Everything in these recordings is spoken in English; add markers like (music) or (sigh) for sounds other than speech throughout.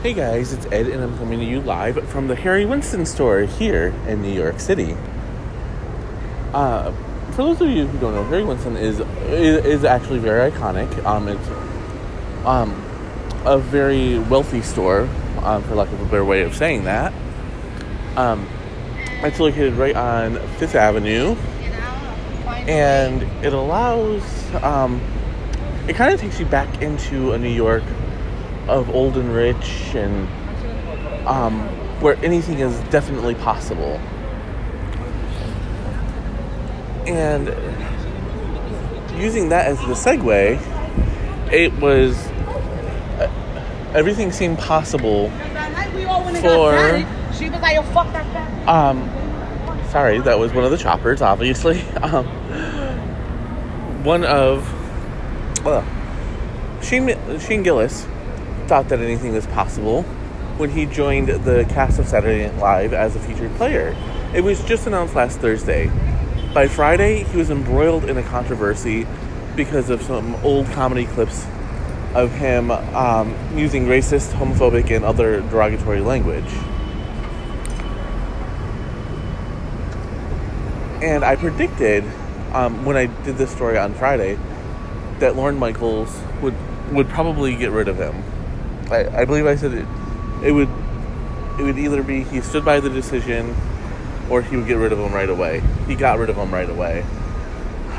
Hey guys, it's Ed, and I'm coming to you live from the Harry Winston store here in New York City. Uh, for those of you who don't know, Harry Winston is is, is actually very iconic. Um, it's um, a very wealthy store, um, for lack of a better way of saying that. Um, it's located right on Fifth Avenue, and it allows. Um, it kind of takes you back into a New York of old and rich and um, where anything is definitely possible. And using that as the segue, it was uh, everything seemed possible for. She was like, "Yo, fuck that guy." Um, sorry, that was one of the choppers, obviously. (laughs) Um, one of uh, Shane Shane Gillis thought that anything was possible when he joined the cast of Saturday Night Live as a featured player. It was just announced last Thursday. By Friday, he was embroiled in a controversy because of some old comedy clips of him um, using racist, homophobic, and other derogatory language. And I predicted um, when I did this story on Friday that Lorne Michaels would would probably get rid of him. I, I believe I said it, it would it would either be he stood by the decision or he would get rid of him right away. He got rid of him right away.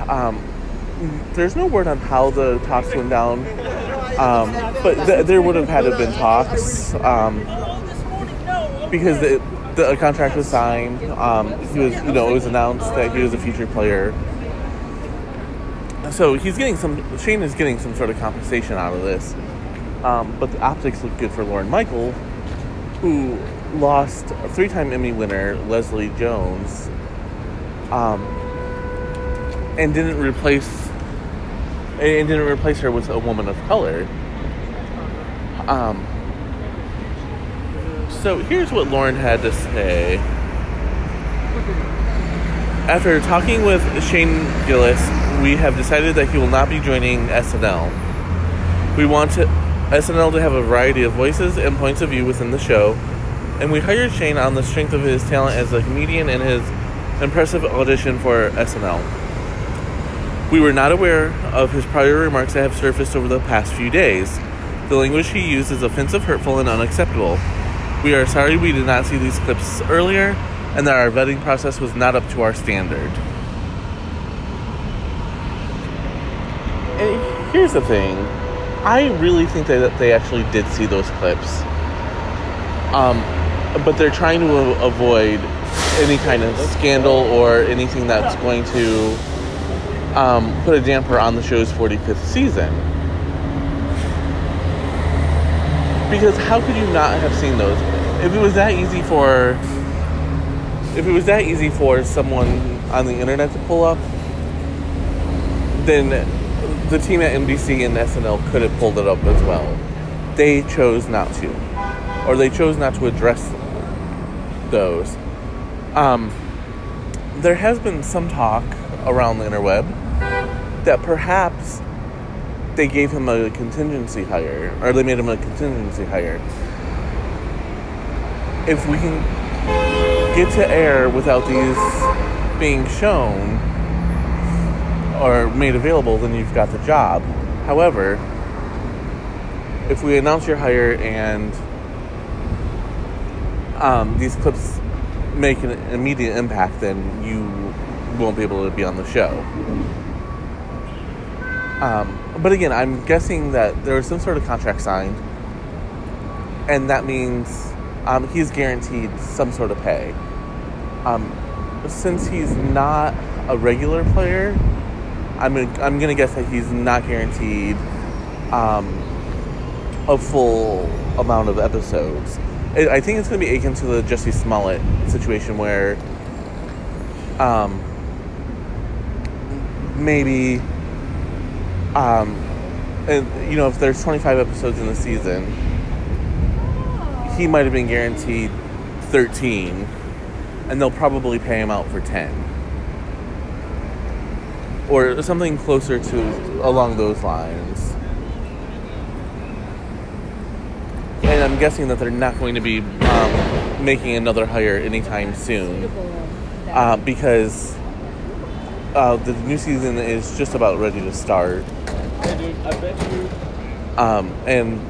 Um, there's no word on how the talks went down, um, but th- there would have had to have been talks um, because the, the contract was signed. Um, he was, you know, it was announced that he was a featured player. So he's getting some. Shane is getting some sort of compensation out of this. Um, but the optics look good for Lorne Michael, who lost a three-time Emmy winner Leslie Jones, um, and didn't replace and didn't replace her with a woman of color. Um, so here's what Lorne had to say. After talking with Shane Gillis, we have decided that he will not be joining SNL. We want to SNL to have a variety of voices and points of view within the show, and we hired Shane on the strength of his talent as a comedian and his impressive audition for SNL. We were not aware of his prior remarks that have surfaced over the past few days. The language he used is offensive, hurtful, and unacceptable. We are sorry we did not see these clips earlier and that our vetting process was not up to our standard. And here's the thing I really think that they actually did see those clips. Um, but they're trying to avoid any kind of scandal or anything that's going to um, put a damper on the show's 45th season. Because how could you not have seen those? If it was that easy for, if it was that easy for someone on the internet to pull up, then the team at NBC and SNL could have pulled it up as well. They chose not to, or they chose not to address those. Um, there has been some talk around the interweb that perhaps they gave him a contingency hire, or they made him a contingency hire. If we can get to air without these being shown, or made available, then you've got the job. However, if we announce your hire and um, these clips make an immediate impact, then you won't be able to be on the show. Um, but again, I'm guessing that there was some sort of contract signed, and that means um, he's guaranteed some sort of pay. Um, since he's not a regular player, I'm gonna, I'm gonna guess that he's not guaranteed um, a full amount of episodes. I think it's gonna be akin to the Jussie Smollett situation where um, maybe um, and, you know if there's 25 episodes in the season, he might have been guaranteed 13, and they'll probably pay him out for 10 or something closer to along those lines. and I'm guessing that they're not going to be um, making another hire anytime soon uh, because uh, the new season is just about ready to start. Um, and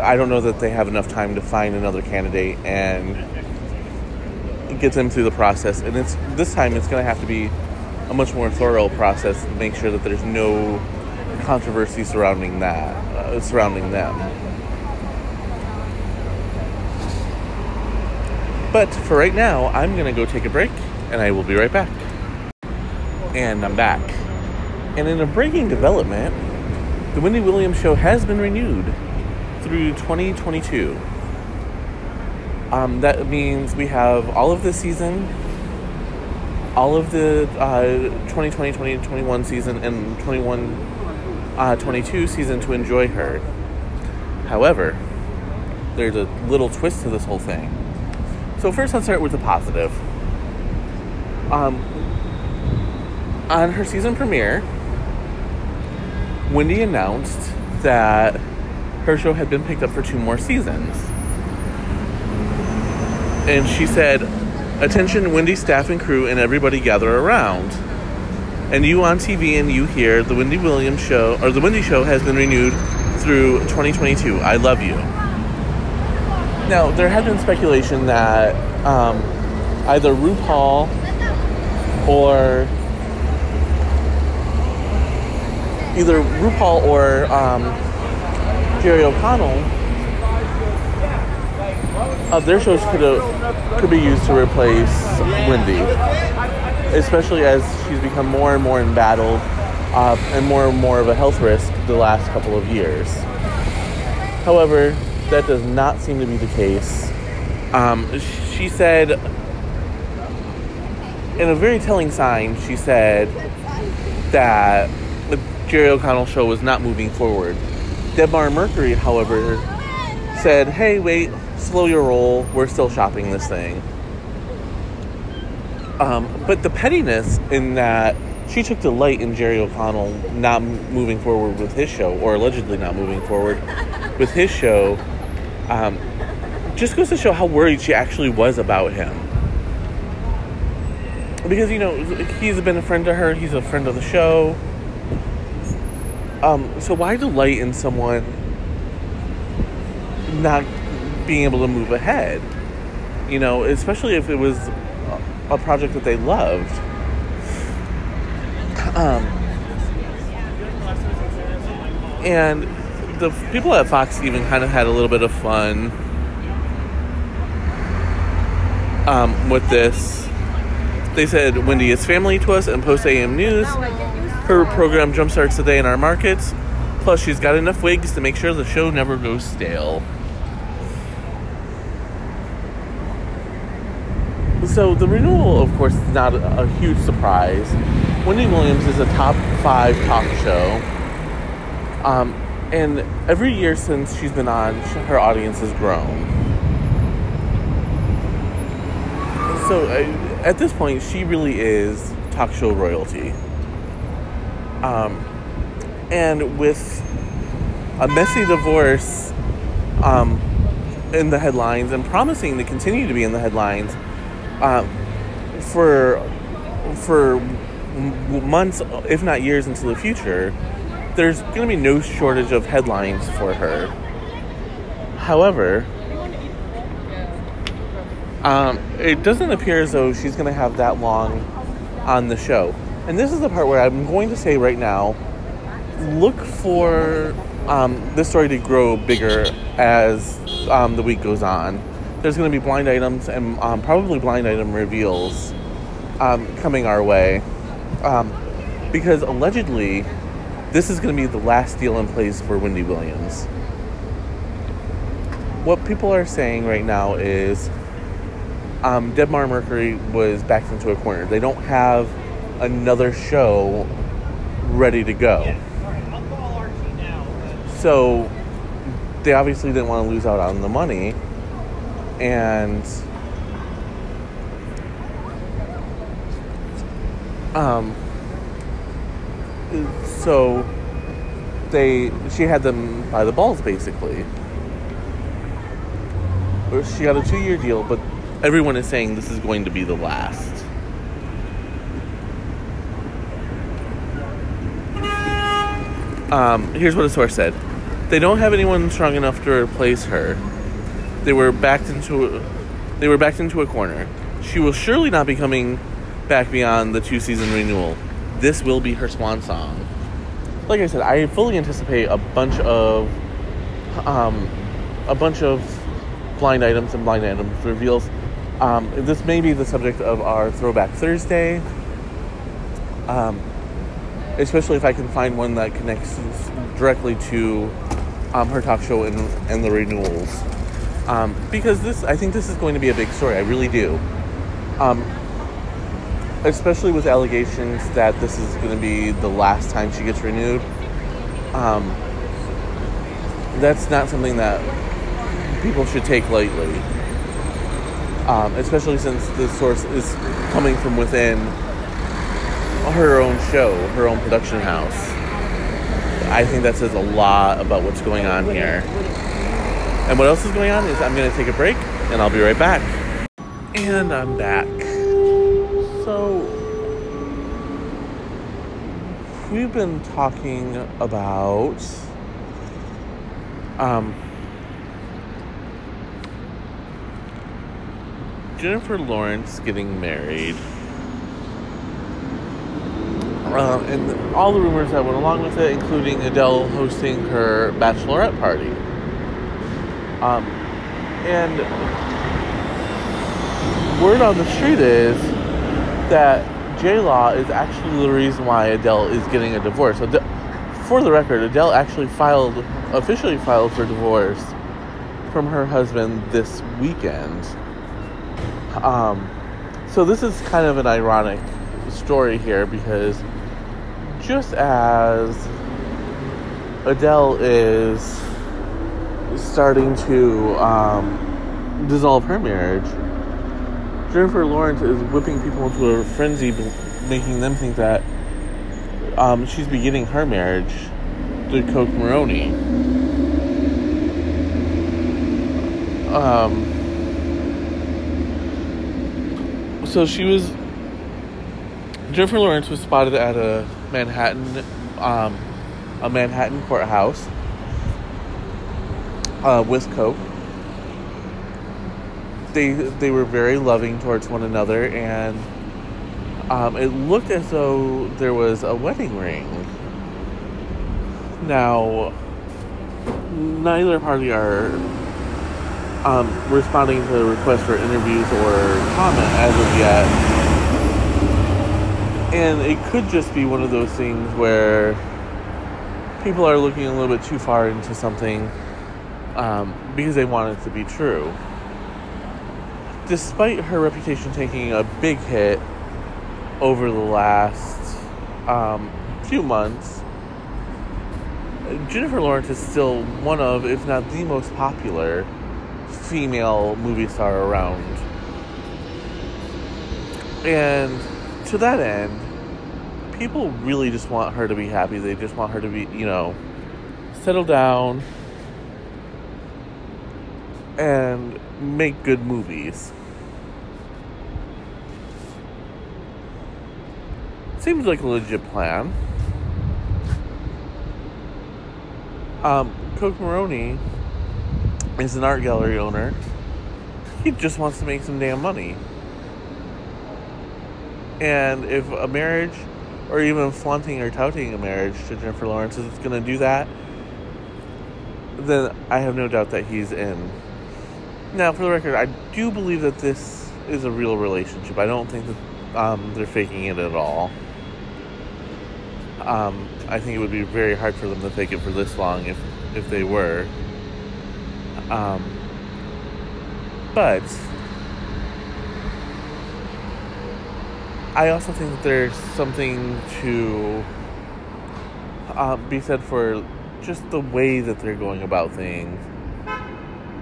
I don't know that they have enough time to find another candidate and get them through the process. And it's this time it's going to have to be a much more thorough process to make sure that there's no controversy surrounding that, uh, surrounding them. But for right now, I'm to go take a break and I will be right back. And I'm back. And in a breaking development, the Wendy Williams show has been renewed through 2022. Um, that means we have all of this season, all of the uh, 2020 2021 season, and 21 uh, 22 season to enjoy her. However, there's a little twist to this whole thing. So, first, let's start with the positive. Um, on her season premiere, Wendy announced that her show had been picked up for two more seasons. And she said, Attention, Wendy staff and crew, and everybody gather around. And you on TV and you here, the Wendy Williams show, or the Wendy show has been renewed through 2022. I love you. Now, there had been speculation that um, either RuPaul or either RuPaul or um, Jerry O'Connell, uh, their shows could could be used to replace Wendy, especially as she's become more and more embattled uh, and more and more of a health risk the last couple of years. However, that does not seem to be the case. Um, she said, in a very telling sign, she said that the Jerry O'Connell show was not moving forward. Debmar Mercury, however, said, hey, wait, slow your roll. We're still shopping this thing. Um, but the pettiness in that she took delight in Jerry O'Connell not moving forward with his show, or allegedly not moving forward with his show, um, just goes to show how worried she actually was about him. Because, you know, he's been a friend to her, he's a friend of the show. Um, so why delight in someone not being able to move ahead? You know, especially if it was a project that they loved. Um, and the people at Fox even kind of had a little bit of fun um, with this. They said Wendy is family to us and post AM news. Her program jumpstarts the day in our markets. Plus, she's got enough wigs to make sure the show never goes stale. So, the renewal, of course, is not a, a huge surprise. Wendy Williams is a top five talk show. Um, and every year since she's been on, her audience has grown. So, uh, at this point, she really is talk show royalty. Um, and with a messy divorce um, in the headlines and promising to continue to be in the headlines uh, for for months, if not years, into the future, there's going to be no shortage of headlines for her. However, um, it doesn't appear as though she's going to have that long on the show. And this is the part where I'm going to say right now look for um, this story to grow bigger as um, the week goes on. There's going to be blind items and um, probably blind item reveals um, coming our way. Um, because allegedly, this is going to be the last deal in place for Wendy Williams. What people are saying right now is um, Debmar Mercury was backed into a corner. They don't have another show ready to go. So they obviously didn't want to lose out on the money. And um, so they she had them by the balls basically. she got a two year deal, but everyone is saying this is going to be the last. Um, here's what a source said: They don't have anyone strong enough to replace her. They were backed into they were backed into a corner. She will surely not be coming back beyond the two season renewal. This will be her swan song. Like I said, I fully anticipate a bunch of um, a bunch of blind items and blind items reveals. Um, this may be the subject of our Throwback Thursday. Um, especially if I can find one that connects directly to um, her talk show and, and the renewals. Um, because this, I think this is going to be a big story. I really do. Um, especially with allegations that this is going to be the last time she gets renewed. Um, that's not something that people should take lightly. Um, especially since the source is coming from within her own show, her own production house. I think that says a lot about what's going on here. And what else is going on is I'm going to take a break and I'll be right back. And I'm back. So, we've been talking about um, Jennifer Lawrence getting married. Uh, and all the rumors that went along with it, including Adele hosting her bachelorette party. Um, and word on the street is that J Law is actually the reason why Adele is getting a divorce. For the record, Adele actually filed, officially filed for divorce from her husband this weekend. Um, so this is kind of an ironic story here because just as Adele is starting to um, dissolve her marriage, Jennifer Lawrence is whipping people into a frenzy, making them think that um, she's beginning her marriage to Cooke Maroney. Um, so she was Jennifer Lawrence was spotted at a Manhattan um, a Manhattan courthouse uh, with Cooke. They they were very loving towards one another, and um, it looked as though there was a wedding ring. Now, neither party are um, responding to requests for interviews or comment as of yet. And it could just be one of those things where people are looking a little bit too far into something um, because they want it to be true. Despite her reputation taking a big hit over the last um, few months, Jennifer Lawrence is still one of, if not the most popular, female movie star around. And to that end, people really just want her to be happy. They just want her to be, you know, settle down and make good movies. Seems like a legit plan. Um, Cooke Maroney is an art gallery owner. He just wants to make some damn money. And if a marriage, or even flaunting or touting a marriage to Jennifer Lawrence is going to do that, then I have no doubt that he's in. Now, for the record, I do believe that this is a real relationship. I don't think that um, they're faking it at all. Um, I think it would be very hard for them to fake it for this long if if they were. Um, but I also think that there's something to uh, be said for just the way that they're going about things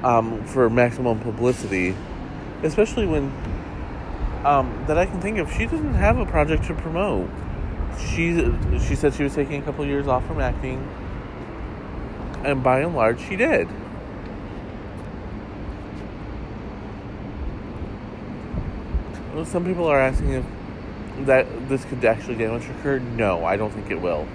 um, for maximum publicity, especially when um, that I can think of. She doesn't have a project to promote. She she said she was taking a couple years off from acting, and by and large, she did. Some people are asking if that this could actually damage her career. No, I don't think it will.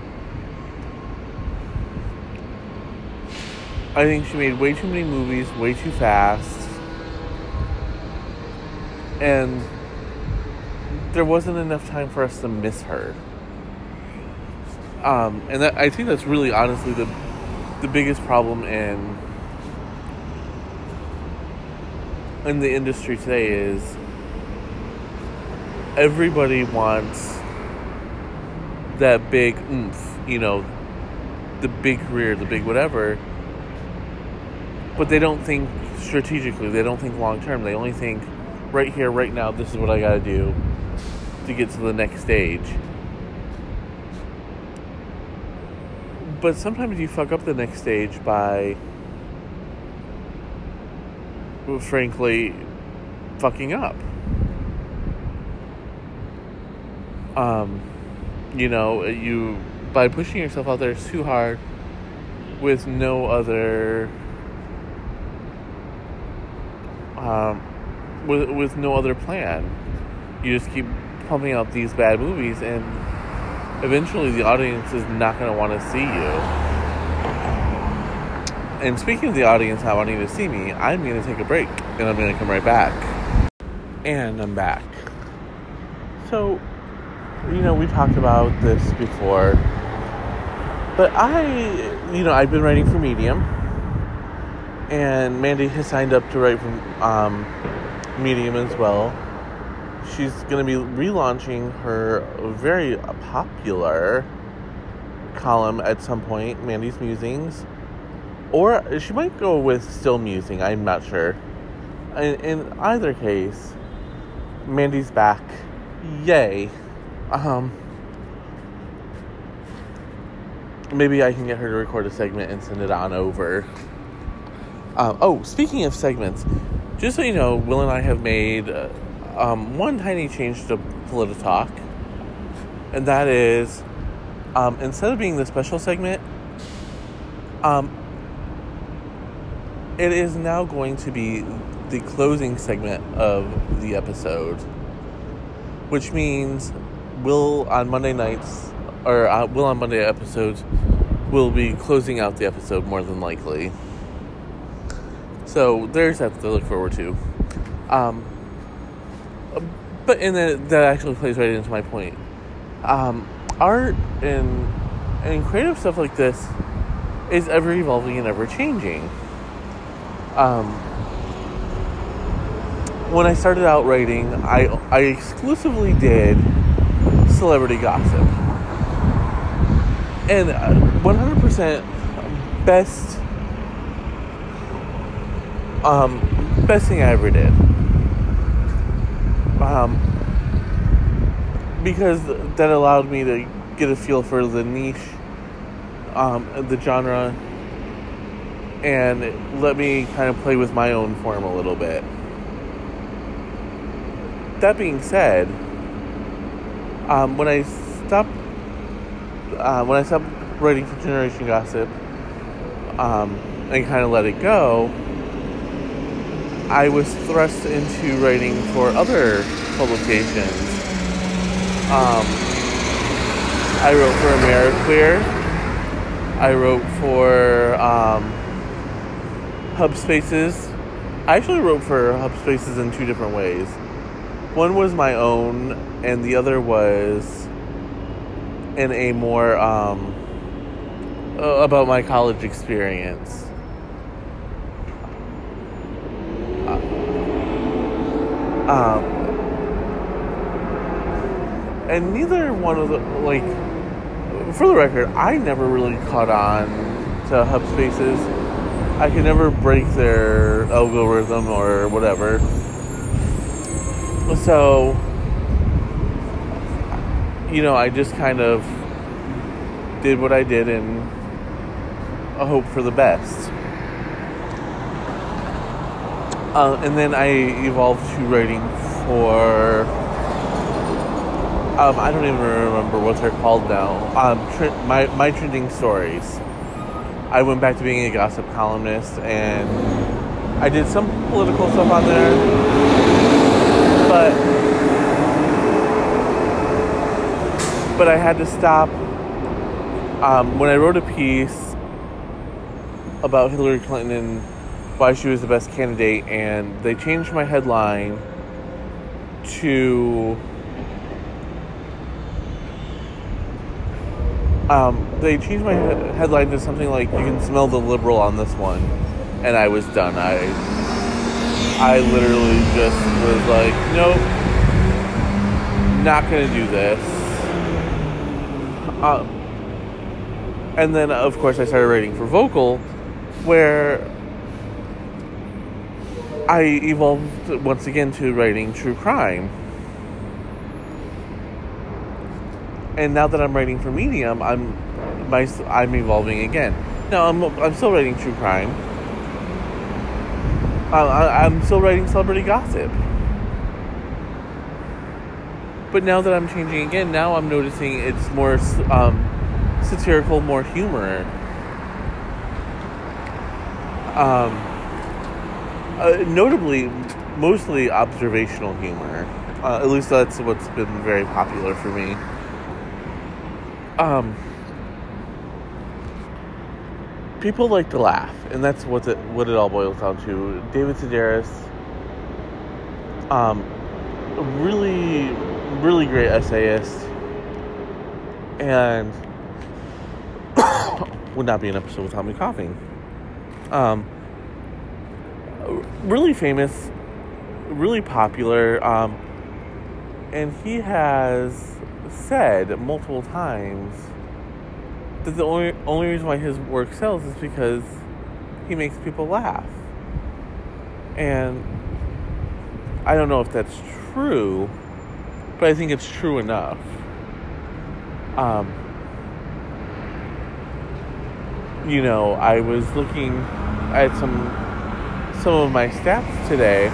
I think she made way too many movies, way too fast. And there wasn't enough time for us to miss her. Um, and that, I think that's really honestly the the biggest problem in in the industry today is everybody wants that big oomph, you know, the big career, the big whatever. But they don't think strategically, they don't think long term. They only think right here, right now, this is what I got to do to get to the next stage. But sometimes you fuck up the next stage by, frankly, fucking up. Um, you know, you by pushing yourself out there too hard with no other um, with with no other plan. You just keep pumping out these bad movies, and eventually the audience is not going to want to see you. And speaking of the audience not wanting to see me, I'm going to take a break, and I'm going to come right back. And I'm back. So, you know, we talked about this before, but I, you know, I've been writing for Medium, and Mandy has signed up to write for um, Medium as well. She's going to be relaunching her very popular column at some point, Mandy's Musings, or she might go with Still Musing. I'm not sure. In, in either case, Mandy's back. Yay. Um, maybe I can get her to record a segment and send it on over. Uh, oh, speaking of segments, just so you know, Will and I have made uh, um, one tiny change to Talk, and that is um, instead of being the special segment, um, it is now going to be the closing segment of the episode, which means Will on Monday nights, or uh, Will on Monday episodes, will be closing out the episode more than likely. So there's that to look forward to. Um, but and then that actually plays right into my point. Um, art and and creative stuff like this is ever evolving and ever changing. Um, when I started out writing, I I exclusively did celebrity gossip, and 100% best um, best thing I ever did. Um, because that allowed me to get a feel for the niche, um, the genre, and let me kind of play with my own form a little bit. That being said, um, when I stopped, uh, when I stopped writing for Generation Gossip, um, and kind of let it go, I was thrust into writing for other publications. Um, I wrote for AmeriQueer. I wrote for um, Hub Spaces. I actually wrote for Hub Spaces in two different ways. One was my own, and the other was in a more um, about my college experience. Um, and neither one of the like for the record, I never really caught on to hub spaces. I could never break their algorithm or whatever. So, you know, I just kind of did what I did and I hope for the best. Uh, and then I evolved to writing for. Um, I don't even remember what they're called now. Um, my my trending stories. I went back to being a gossip columnist, and I did some political stuff on there. but but I had to stop um, when I wrote a piece about Hillary Clinton and why she was the best candidate, and they changed my headline to um, they changed my he- headline to something like "You can smell the liberal on this one," and I was done. I I literally just was like, nope, not gonna do this. Um, and then, of course, I started writing for Vocal, where I evolved once again to writing true crime. And now that I'm writing for Medium, I'm my I'm evolving again. No, I'm I'm still writing true crime. I'm still writing celebrity gossip. But now that I'm changing again, now I'm noticing it's more um, satirical, more humor. Um, uh, notably, mostly observational humor. Uh, at least that's what's been very popular for me. Um, people like to laugh, and that's what it what it all boils down to. David Sedaris, um, a really, really great essayist, and (coughs) would not be an episode without me coughing. Um, really famous, really popular, um, and he has said multiple times that the only only reason why his work sells is because he makes people laugh. And I don't know if that's true, but I think it's true enough. Um, you know, I was looking at some some of my stats today,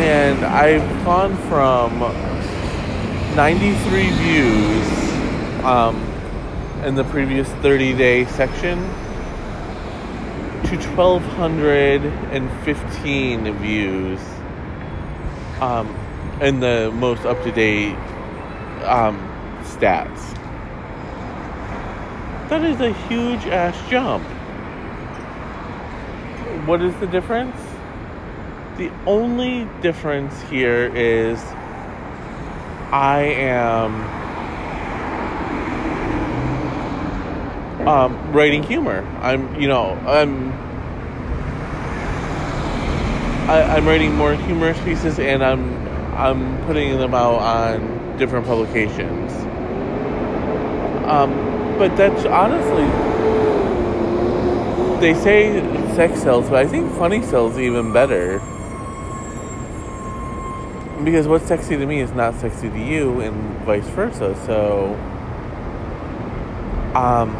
and I've gone from 93 views um, in the previous 30 day section to 1,215 views um, in the most up to date um, stats. That is a huge ass jump. What is the difference? The only difference here is I am um, writing humor. I'm, you know, I'm, I, I'm writing more humorous pieces, and I'm, I'm putting them out on different publications. Um, but that's honestly, they say sex sells, but I think funny sells even better. Because what's sexy to me is not sexy to you, and vice versa. So, um,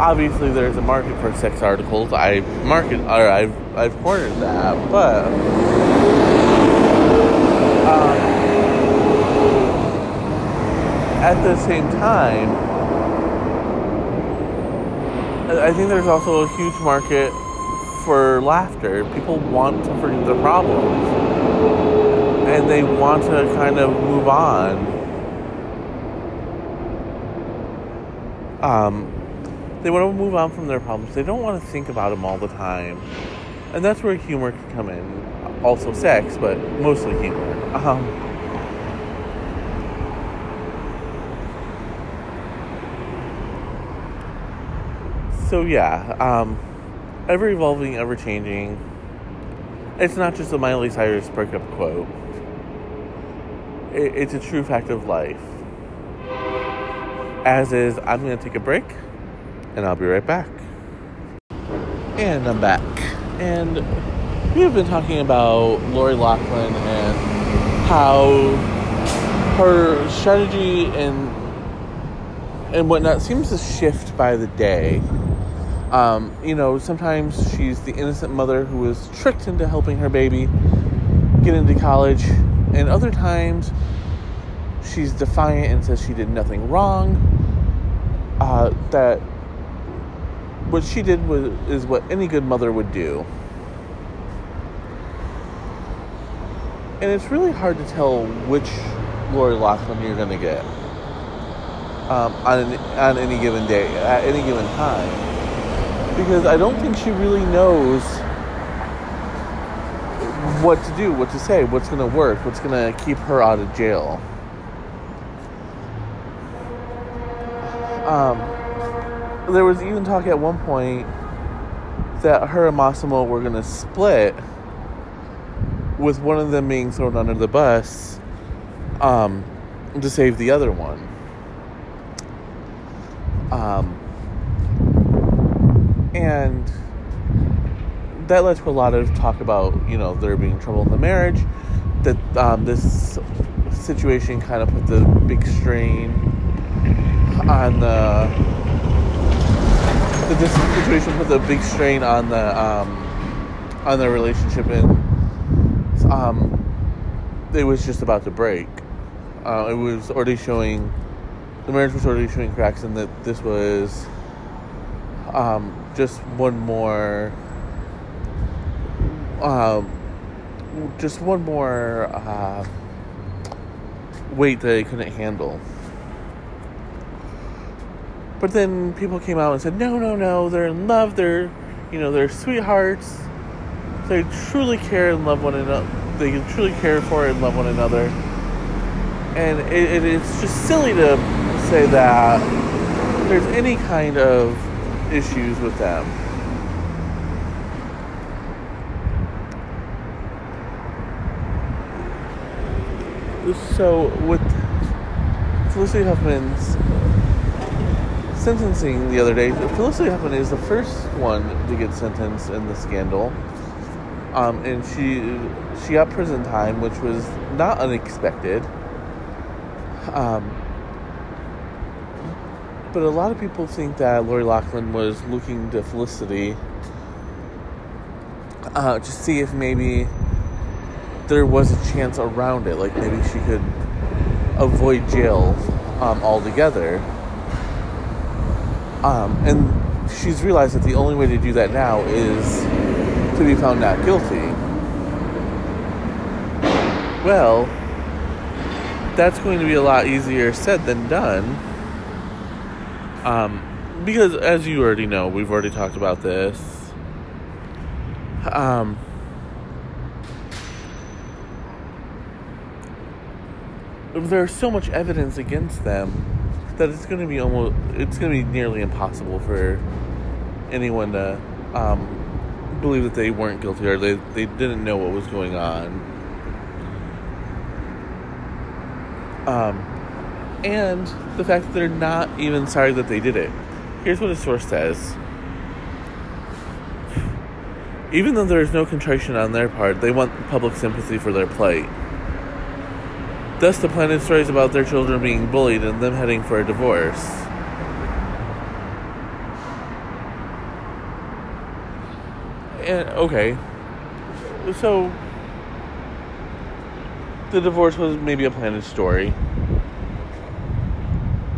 obviously there's a market for sex articles. I market or I've I've cornered that, but um, at the same time, I think there's also a huge market for laughter. People want to forget their problems, and they want to kind of move on. Um, they want to move on from their problems. They don't want to think about them all the time. And that's where humor can come in. Also sex, but mostly humor. Um, so yeah, um, ever evolving, ever changing. It's not just a Miley Cyrus breakup quote. It, it's a true fact of life. As is, I'm going to take a break and I'll be right back. And I'm back. And we have been talking about Lori Loughlin and how her strategy and and whatnot seems to shift by the day. Um, you know, sometimes she's the innocent mother who was tricked into helping her baby get into college, and other times she's defiant and says she did nothing wrong. Uh, that what she did was is what any good mother would do. and it's really hard to tell which Lori Loughlin you're going to get um, on an, on any given day at any given time because I don't think she really knows what to do, what to say, what's going to work, what's going to keep her out of jail. Um, there was even talk at one point that her and Massimo were going to split, with one of them being thrown under the bus um, to save the other one. Um, and that led to a lot of talk about, you know, there being trouble in the marriage, that um, this situation kind of put the big strain on the that this situation put the big strain on the um, on the relationship and um, it was just about to break. Uh, it was already showing the marriage was already showing cracks, and that this was um, just one more um, just one more uh, weight that I couldn't handle. But then people came out and said, no, no, no, they're in love, they're, you know, they're sweethearts, they truly care and love one another, they truly care for and love one another. And it, it, it's just silly to say that there's any kind of issues with them. So, with Felicity Huffman's sentencing the other day, Felicity Huffman is the first one to get sentenced in the scandal. Um, and she she got prison time, which was not unexpected. Um, but a lot of people think that Lori Loughlin was looking to Felicity uh, to see if maybe there was a chance around it, like maybe she could avoid jail um, altogether. Um, and she's realized that the only way to do that now is to be found not guilty. Well, that's going to be a lot easier said than done. Um, because, as you already know, we've already talked about this. Um, there's so much evidence against them that it's going to be almost it's going to be nearly impossible for anyone to um, believe that they weren't guilty or they, they didn't know what was going on um, and the fact that they're not even sorry that they did it here's what a source says even though there is no contrition on their part they want public sympathy for their plight Thus, the planted stories about their children being bullied and them heading for a divorce. And, okay. So, the divorce was maybe a planted story.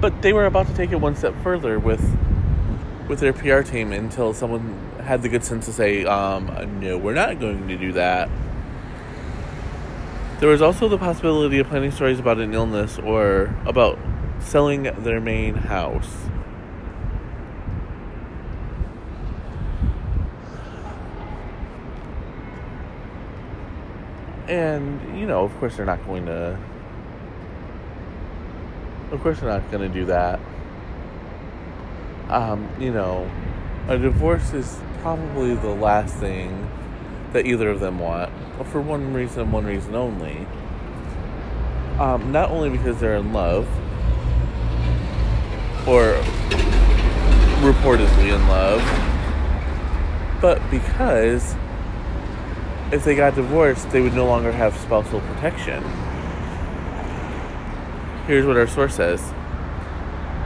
But they were about to take it one step further with with their PR team until someone had the good sense to say, um, no, we're not going to do that. There was also the possibility of planning stories about an illness or about selling their main house. And, you know, of course, they're not going to. Of course, they're not going to do that. Um, you know, a divorce is probably the last thing that either of them want, for one reason, one reason only. Um, not only because they're in love, or reportedly in love, but because if they got divorced, they would no longer have spousal protection. Here's what our source says.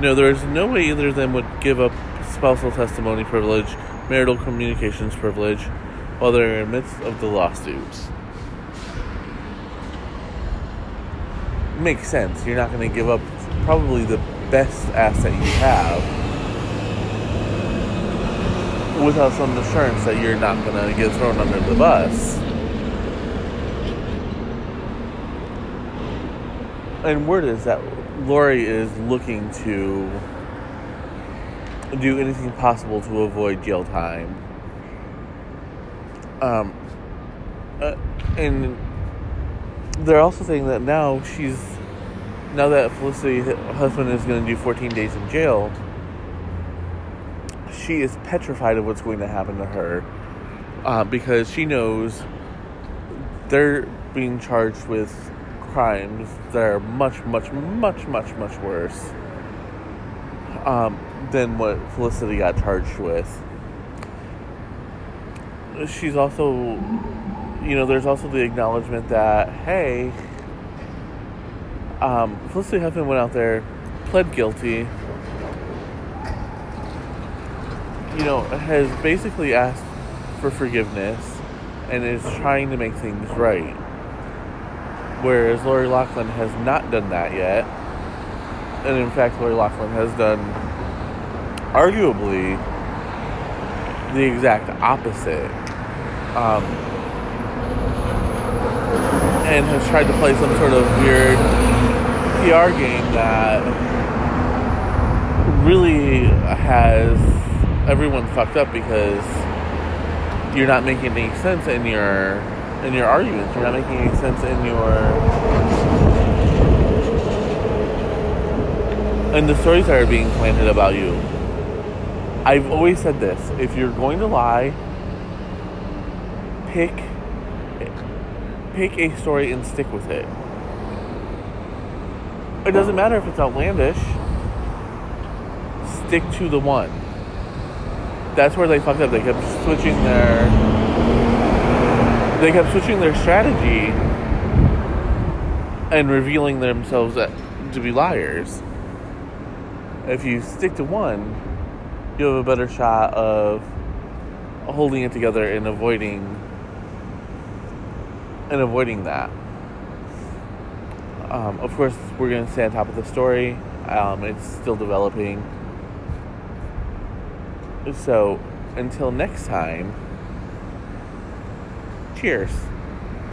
No, there is no way either of them would give up spousal testimony privilege, marital communications privilege, while they're in the midst of the lawsuits. Makes sense. You're not going to give up probably the best asset you have without some assurance that you're not going to get thrown under the bus. And word is that Lori is looking to do anything possible to avoid jail time. Um, uh, and they're also saying that now she's now that Felicity's husband is going to do 14 days in jail, she is petrified of what's going to happen to her uh, because she knows they're being charged with crimes that are much, much, much, much, much worse um, than what Felicity got charged with. She's also, you know, there's also the acknowledgement that, hey, um, Felicity Huffman went out there, pled guilty, you know, has basically asked for forgiveness and is trying to make things right. Whereas Lori Loughlin has not done that yet. And in fact, Lori Loughlin has done arguably the exact opposite. Um, and has tried to play some sort of weird PR game that really has everyone fucked up because you're not making any sense in your in your arguments. You're not making any sense in your and the stories that are being planted about you. I've always said this: if you're going to lie, pick pick a story and stick with it. It doesn't matter if it's outlandish. Stick to the one. That's where they fucked up. They kept switching their they kept switching their strategy and revealing themselves to be liars. If you stick to one, you have a better shot of holding it together and avoiding and avoiding that. Um, of course, we're going to stay on top of the story. Um, it's still developing. So, until next time, cheers.